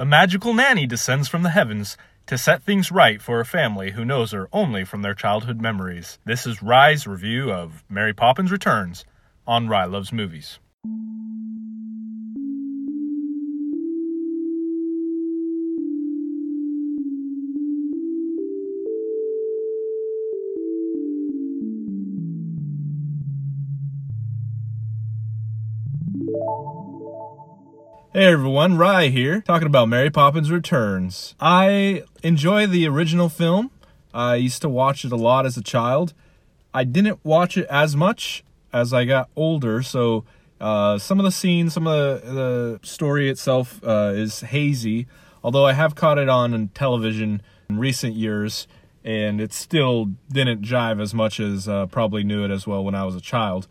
A magical nanny descends from the heavens to set things right for a family who knows her only from their childhood memories. This is Ry's review of Mary Poppins Returns on Rye Loves Movies. Hey everyone, Ry here, talking about Mary Poppins Returns. I enjoy the original film. I used to watch it a lot as a child. I didn't watch it as much as I got older, so uh, some of the scenes, some of the, the story itself uh, is hazy. Although I have caught it on television in recent years, and it still didn't jive as much as uh, probably knew it as well when I was a child.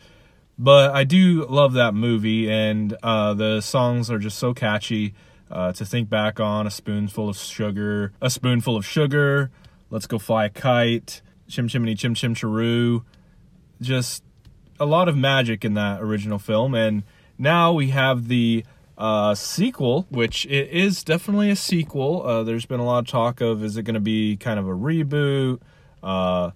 But I do love that movie, and uh, the songs are just so catchy. Uh, to think back on a spoonful of sugar, a spoonful of sugar, let's go fly a kite, chim chimney chim chim chiroo. Just a lot of magic in that original film, and now we have the uh, sequel, which it is definitely a sequel. Uh, there's been a lot of talk of is it going to be kind of a reboot? Uh,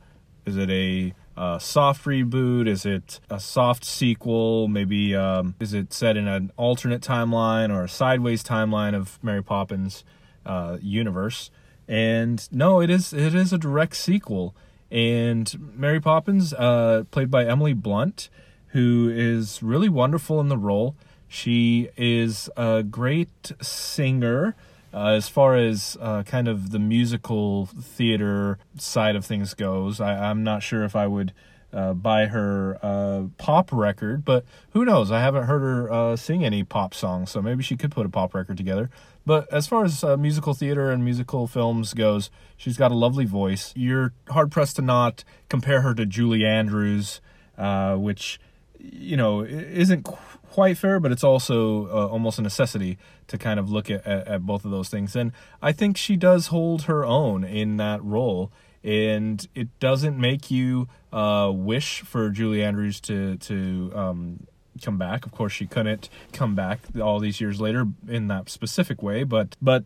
is it a a soft reboot? Is it a soft sequel? Maybe um, is it set in an alternate timeline or a sideways timeline of Mary Poppins uh, universe? And no, it is it is a direct sequel. And Mary Poppins, uh, played by Emily Blunt, who is really wonderful in the role. She is a great singer. Uh, as far as uh, kind of the musical theater side of things goes, I, am not sure if I would uh, buy her uh, pop record, but who knows? I haven't heard her uh, sing any pop songs, so maybe she could put a pop record together. But as far as uh, musical theater and musical films goes, she's got a lovely voice. You're hard pressed to not compare her to Julie Andrews, which you know isn't quite fair, but it's also uh, almost a necessity to kind of look at, at, at, both of those things. And I think she does hold her own in that role. And it doesn't make you uh, wish for Julie Andrews to to um, come back. Of course, she couldn't come back all these years later in that specific way, but but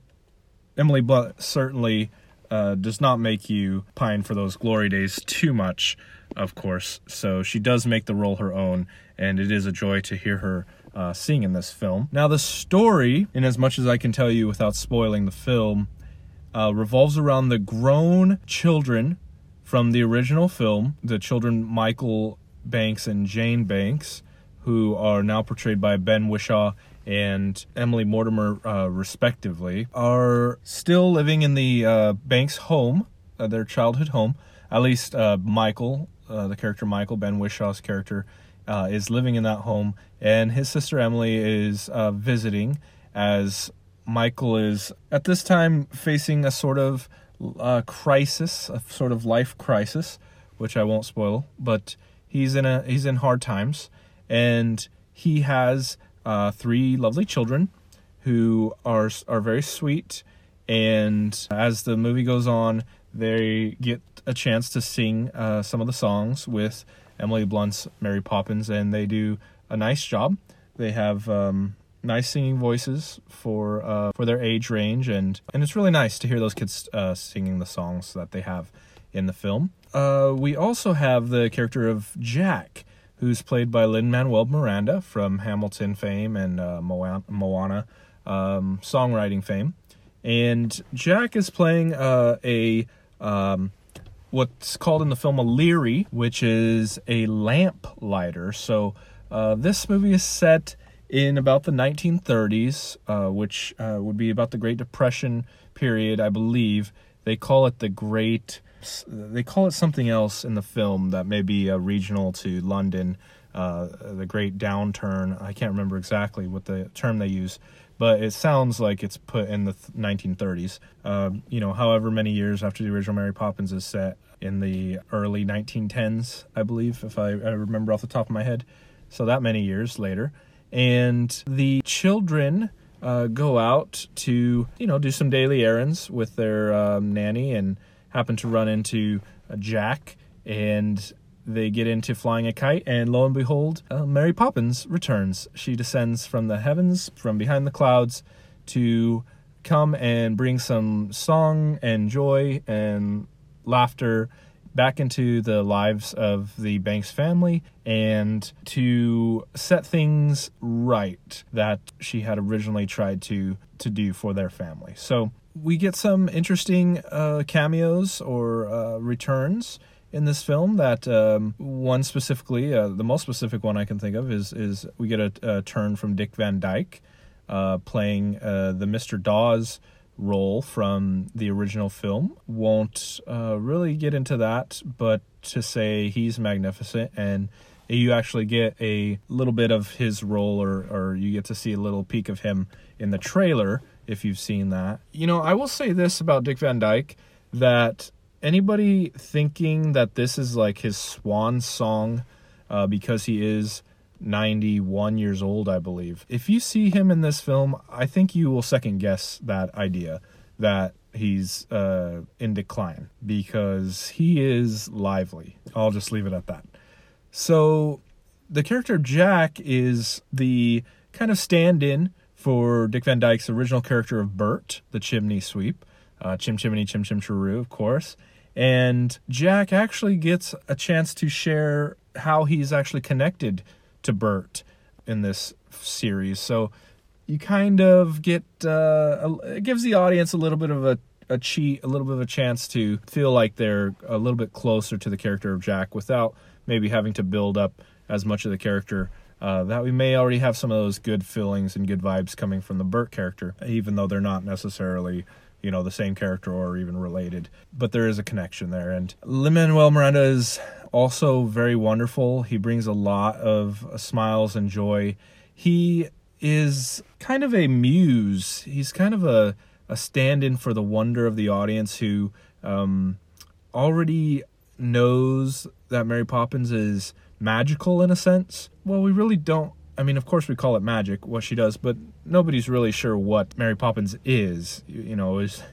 Emily Blunt certainly uh, does not make you pine for those glory days too much of course. So she does make the role her own, and it is a joy to hear her uh, sing in this film. Now, the story, in as much as I can tell you without spoiling the film, uh, revolves around the grown children from the original film, the children Michael Banks and Jane Banks, who are now portrayed by Ben Whishaw and Emily Mortimer, uh, respectively, are still living in the uh, Banks home, uh, their childhood home. At least uh, Michael uh, the character Michael, Ben Whishaw's character, uh, is living in that home, and his sister Emily is visiting as Michael is at this time facing a sort of crisis, a sort of life crisis, which I won't spoil, but he's in a he's in hard times, and he has uh, three lovely children who are are very sweet, and as the movie goes on, they get a chance to sing uh, some of the songs with Emily Blunt's Mary Poppins, and they do a nice job. They have um, nice singing voices for uh, for their age range, and and it's really nice to hear those kids uh, singing the songs that they have in the film. Uh, we also have the character of Jack, who's played by Lin Manuel Miranda from Hamilton fame and uh, Moana um, songwriting fame, and Jack is playing uh, a um, what's called in the film a Leerie, which is a lamp lighter. So uh, this movie is set in about the 1930s, uh, which uh, would be about the Great Depression period, I believe. They call it the Great. They call it something else in the film that may be uh, regional to London. Uh, the Great Downturn. I can't remember exactly what the term they use, but it sounds like it's put in the 1930s. Uh, you know, however many years after the original Mary Poppins is set in the early 1910s, I believe, if I, I remember off the top of my head. So that many years later, and the children uh, go out to you know do some daily errands with their um, nanny and happen to run into Jack and they get into flying a kite, and lo and behold, uh, Mary Poppins returns. She descends from the heavens, from behind the clouds, to come and bring some song and joy and laughter back into the lives of the Banks family and to set things right that she had originally tried to to do for their family. So we get some interesting uh, cameos or uh, returns in this film. That um, one specifically, uh, the most specific one I can think of is is we get a, a turn from Dick Van Dyke uh, playing uh, the Mr. Dawes role from the original film. Won't uh, really get into that, but to say he's magnificent and you actually get a little bit of his role or, or you get to see a little peek of him in the trailer if you've seen that. You know, I will say this about Dick Van Dyke that anybody thinking that this is like his swan song uh, because he is 91 years old, I believe. If you see him in this film, I think you will second guess that idea that he's uh, in decline because he is lively. I'll just leave it at that. So, the character Jack is the kind of stand in for Dick Van Dyke's original character of Bert, the chimney sweep. Uh, chim Chimney, Chim Chim Cheroo, of course. And Jack actually gets a chance to share how he's actually connected to Bert in this series. So you kind of get uh, it gives the audience a little bit of a a cheat, a little bit of a chance to feel like they're a little bit closer to the character of Jack without maybe having to build up as much of the character. Uh, that we may already have some of those good feelings and good vibes coming from the Bert character, even though they're not necessarily you know the same character or even related. But there is a connection there. And lin manuel miranda is also very wonderful. He brings a lot of smiles and joy. He is kind of a muse. He's kind of a, a stand-in for the wonder of the audience who um, already knows that mary poppins is magical in a sense well we really don't I mean, of course, we call it magic, what she does, but nobody's really sure what Mary Poppins is. You know, is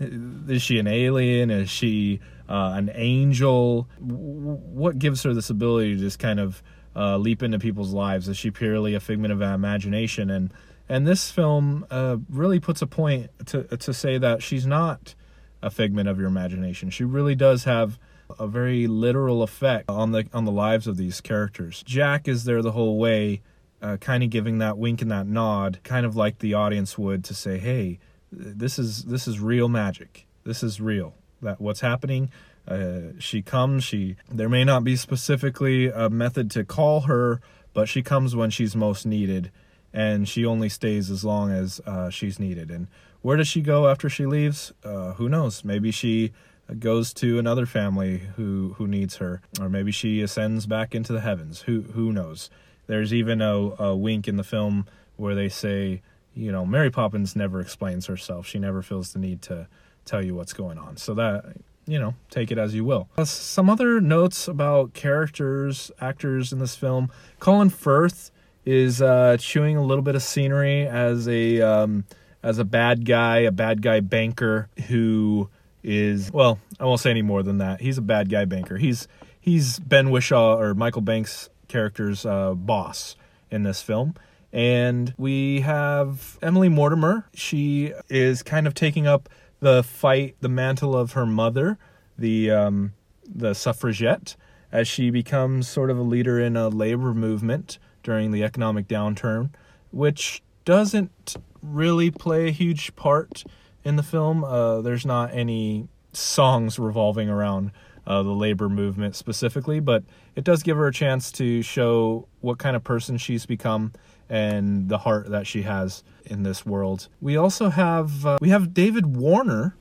is she an alien? Is she uh, an angel? What gives her this ability to just kind of uh, leap into people's lives? Is she purely a figment of imagination? And and this film uh, really puts a point to to say that she's not a figment of your imagination. She really does have a very literal effect on the on the lives of these characters. Jack is there the whole way uh, kind of giving that wink and that nod, kind of like the audience would to say, "Hey, this is this is real magic. This is real. That what's happening." Uh, she comes. She there may not be specifically a method to call her, but she comes when she's most needed, and she only stays as long as uh, she's needed. And where does she go after she leaves? Uh, who knows? Maybe she goes to another family who who needs her, or maybe she ascends back into the heavens. Who who knows? There's even a, a wink in the film where they say, you know, Mary Poppins never explains herself. She never feels the need to tell you what's going on. So that, you know, take it as you will. Uh, some other notes about characters, actors in this film. Colin Firth is uh, chewing a little bit of scenery as a um, as a bad guy, a bad guy banker who is well, I won't say any more than that. He's a bad guy banker. He's he's Ben Whishaw or Michael Banks character's uh, boss in this film. And we have Emily Mortimer. She is kind of taking up the fight, the mantle of her mother, the um, the suffragette, as she becomes sort of a leader in a labor movement during the economic downturn, which doesn't really play a huge part in the film. Uh, there's not any songs revolving around uh, the labor movement specifically, but it does give her a chance to show what kind of person she's become and the heart that she has in this world. We also have uh, we have David Warner,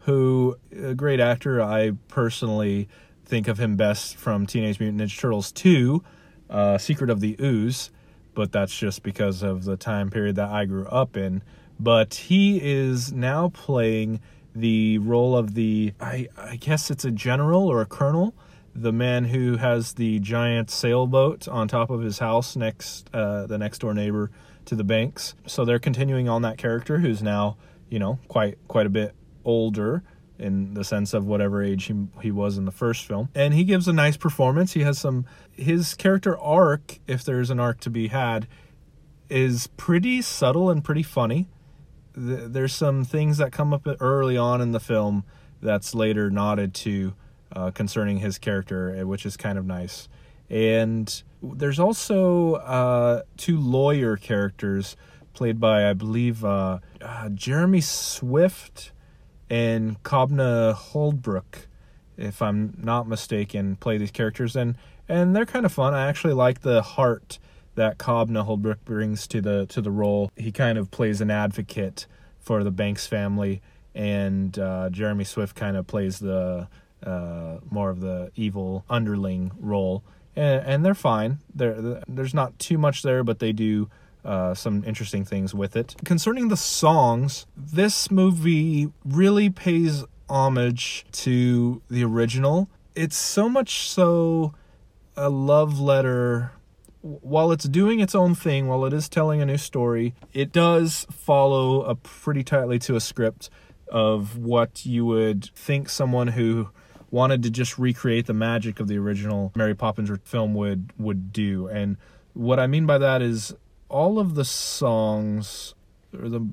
who a great actor. I personally think of him best from Teenage Mutant Ninja Turtles 2, uh, Secret of the Ooze, but that's just because of the time period that I grew up in. But he is now playing the role of the I, I guess it's a general or a colonel the man who has the giant sailboat on top of his house next uh, the next door neighbor to the banks. So they're continuing on that character who's now you know quite quite a bit older in the sense of whatever age he, he was in the first film. And he gives a nice performance. He has some his character arc if there's an arc to be had is pretty subtle and pretty funny th- there's some things that come up early on in the film that's later nodded to uh, concerning his character, eh, which is kind of nice. And there's also uh, two lawyer characters played by, I believe, uh, uh Jeremy Swift and Kobna Holdbrook, if I'm not mistaken, play these characters, and and they're kind of fun. I actually like the heart that Kobna Holdbrook brings to the to the role. He kind of plays an advocate for the Banks family, and uh, Jeremy Swift kind of plays the uh, more of the evil underling role, and, and they're fine. There, there's not too much there, but they do uh, some interesting things with it. Concerning the songs, this movie really pays homage to the original. It's so much so a love letter while it's doing its own thing, while it is telling a new story, it does follow a pretty tightly to a script of what you would think someone who wanted to just recreate the magic of the original Mary Poppins film would would do. And what I mean by that is all of the songs or the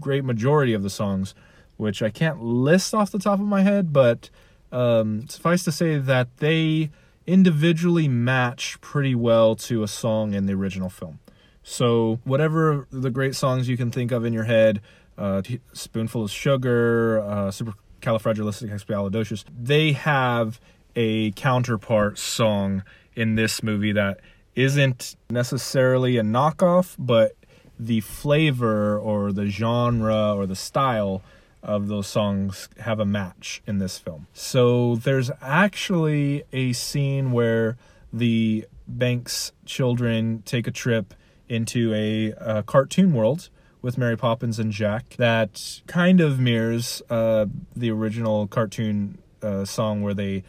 great majority of the songs, which I can't list off the top of my head, but um, suffice to say that they individually match pretty well to a song in the original film. So, whatever the great songs you can think of in your head, uh, Spoonful of Sugar, uh, Supercalifragilisticexpialidocious, they have a counterpart song in this movie that isn't necessarily a knockoff, but the flavor or the genre or the style of those songs have a match in this film. So there's actually a scene where the Banks children take a trip into a, a cartoon world with Mary Poppins and Jack that kind of mirrors uh, the original cartoon uh, song where they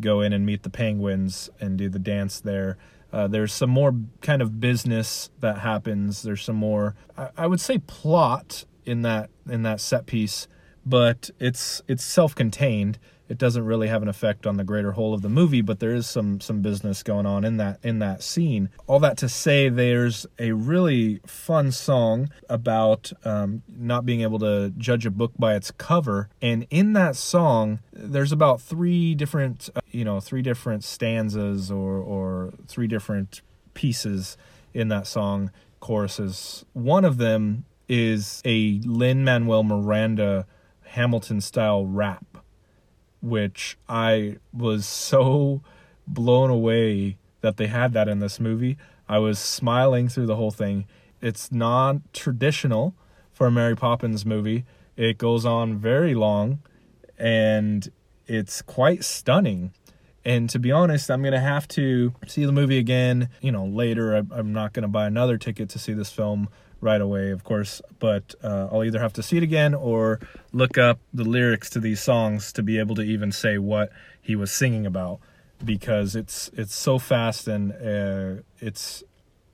go in and meet the penguins and do the dance there. Uh, there's some more kind of business that happens. There's some more, I, I would say, plot in that in that set piece but it's it's self-contained. It doesn't really have an effect on the greater whole of the movie, but there is some some business going on in that in that scene. All that to say, there's a really fun song about um, not being able to judge a book by its cover, and in that song, there's about three different uh, you know three different stanzas or or three different pieces in that song choruses. One of them is a Lin Manuel Miranda Hamilton style rap, which I was so blown away that they had that in this movie. I was smiling through the whole thing. It's non traditional for a Mary Poppins movie. It goes on very long and it's quite stunning. And to be honest, I'm going to have to see the movie again, you know, later. I'm not going to buy another ticket to see this film right away, of course, but uh, I'll either have to see it again or look up the lyrics to these songs to be able to even say what he was singing about because it's it's so fast and uh, it's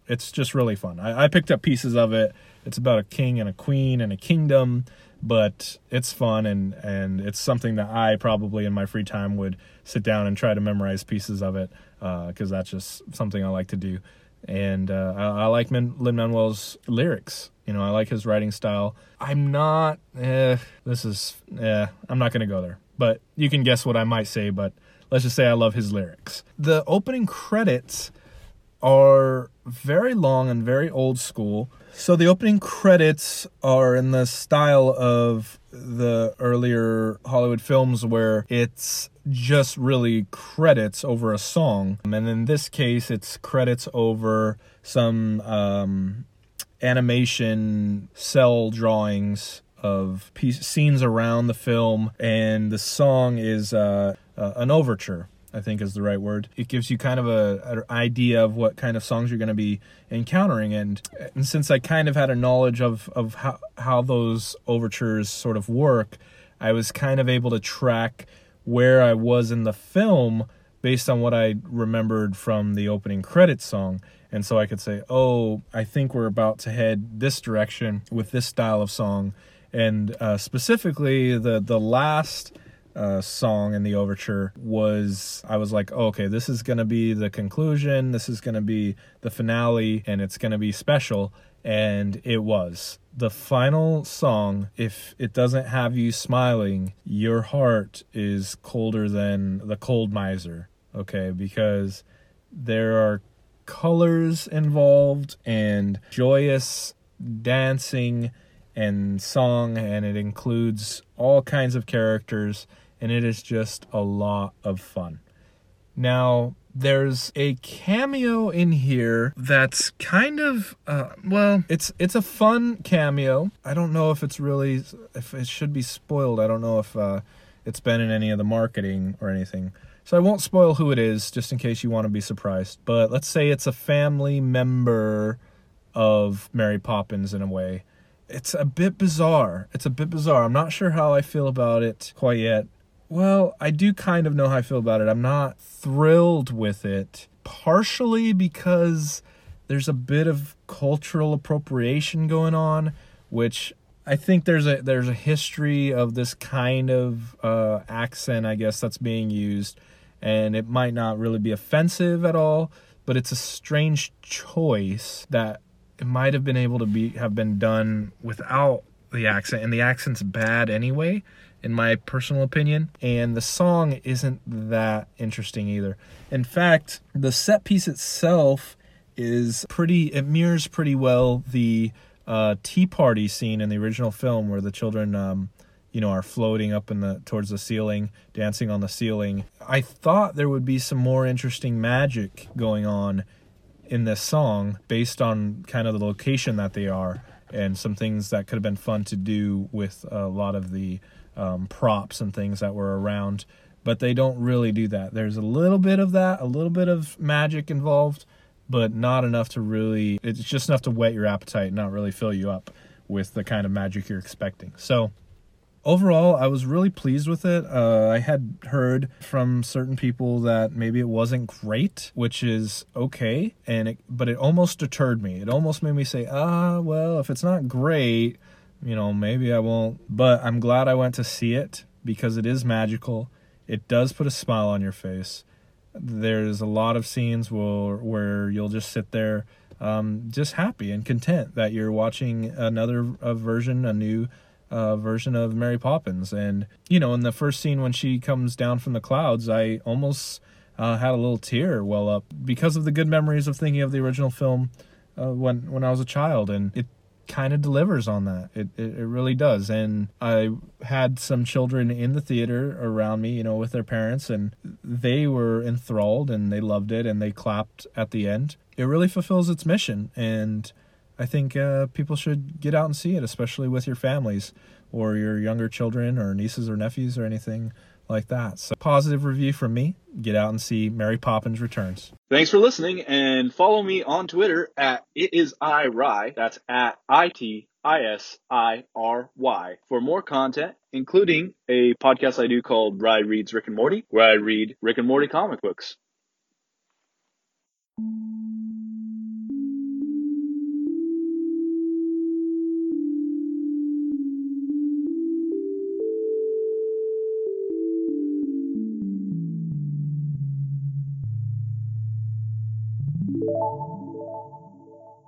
it's just really fun. I, I picked up pieces of it. It's about a king and a queen and a kingdom, but it's fun and and it's something that I probably in my free time would sit down and try to memorize pieces of it because uh, that's just something I like to do and uh, I, I, like Lin Manuel's lyrics. You know, I like his writing style. I'm not. Eh, this is. Eh, I'm not gonna go there. But you can guess what I might say. But let's just say I love his lyrics. The opening credits are very long and very old school. So the opening credits are in the style of the earlier Hollywood films where it's just really credits over a song. And in this case, it's credits over some um, animation cell drawings of piece, scenes around the film, and the song is uh, uh, an overture. I think is the right word. It gives you kind of a, an idea of what kind of songs you're going to be encountering, and, and since I kind of had a knowledge of of how how those overtures sort of work, I was kind of able to track where I was in the film based on what I remembered from the opening credits song. And so I could say, oh, I think we're about to head this direction with this style of song. And uh, specifically, the, the last uh, song in the overture was I was like, oh, okay, this is going to be the conclusion, this is going to be the finale, and it's going to be special. And it was. The final song, if it doesn't have you smiling, your heart is colder than the cold miser. Okay, because there are colors involved and joyous dancing and song, and it includes all kinds of characters, and it is just a lot of fun. Now, there's a cameo in here that's kind of uh, well it's it's a fun cameo. I don't know if it's really if it should be spoiled. I don't know if uh, it's been in any of the marketing or anything. So i won't spoil who it is just in case you want to be surprised. But let's say it's a family member of mary poppins in a way. It's a bit bizarre. It's a bit bizarre. I'm not sure how i feel about it quite yet well, I do kind of know how I feel about it. I'm not thrilled with it, partially because there's a bit of cultural appropriation going on, which I think there's a there's a history of this kind of uh, accent, I guess, that's being used, and it might not really be offensive at all, but it's a strange choice that it might have been able to be have been done without the accent, and the accent's bad anyway in my personal opinion. And the song isn't that interesting either. In fact, the set piece itself is pretty, it mirrors pretty well the uh, tea party scene in the original film where the children, um, you know, are floating up in the towards the ceiling, dancing on the ceiling. I thought there would be some more interesting magic going on in this song based on kind of the location that they are and some things that could have been fun to do with a lot of the um, props and things that were around, but they don't really do that. There's a little bit of that, a little bit of magic involved, but not enough to really, it's just enough to whet your appetite, not really fill you up with the kind of magic you're expecting. So, overall, I was really pleased with it. Uh, I had heard from certain people that maybe it wasn't great, which is okay, and it, but it almost deterred me. It almost made me say, ah, well, if it's not great, you know, maybe I won't. But I'm glad I went to see it because it is magical. It does put a smile on your face. There's a lot of scenes where where you'll just sit there, um, just happy and content that you're watching another a version, a new uh, version of Mary Poppins. And you know, in the first scene when she comes down from the clouds, I almost uh, had a little tear well up because of the good memories of thinking of the original film uh, when when I was a child, and it kind of delivers on that. It, it, it really does. And I had some children in the theater around me, you know, with their parents, and they were enthralled and they loved it and they clapped at the end. It really fulfills its mission, and I think uh, people should get out and see it, especially with your families or your younger children or nieces or nephews or anything like that. So, positive review from me. Get out and see Mary Poppins Returns. Thanks for listening and follow me on Twitter at it is I Ry. That's at I T I S I R Y for more content, including a podcast I do called Ry Reads Rick and Morty, where I read Rick and Morty comic books.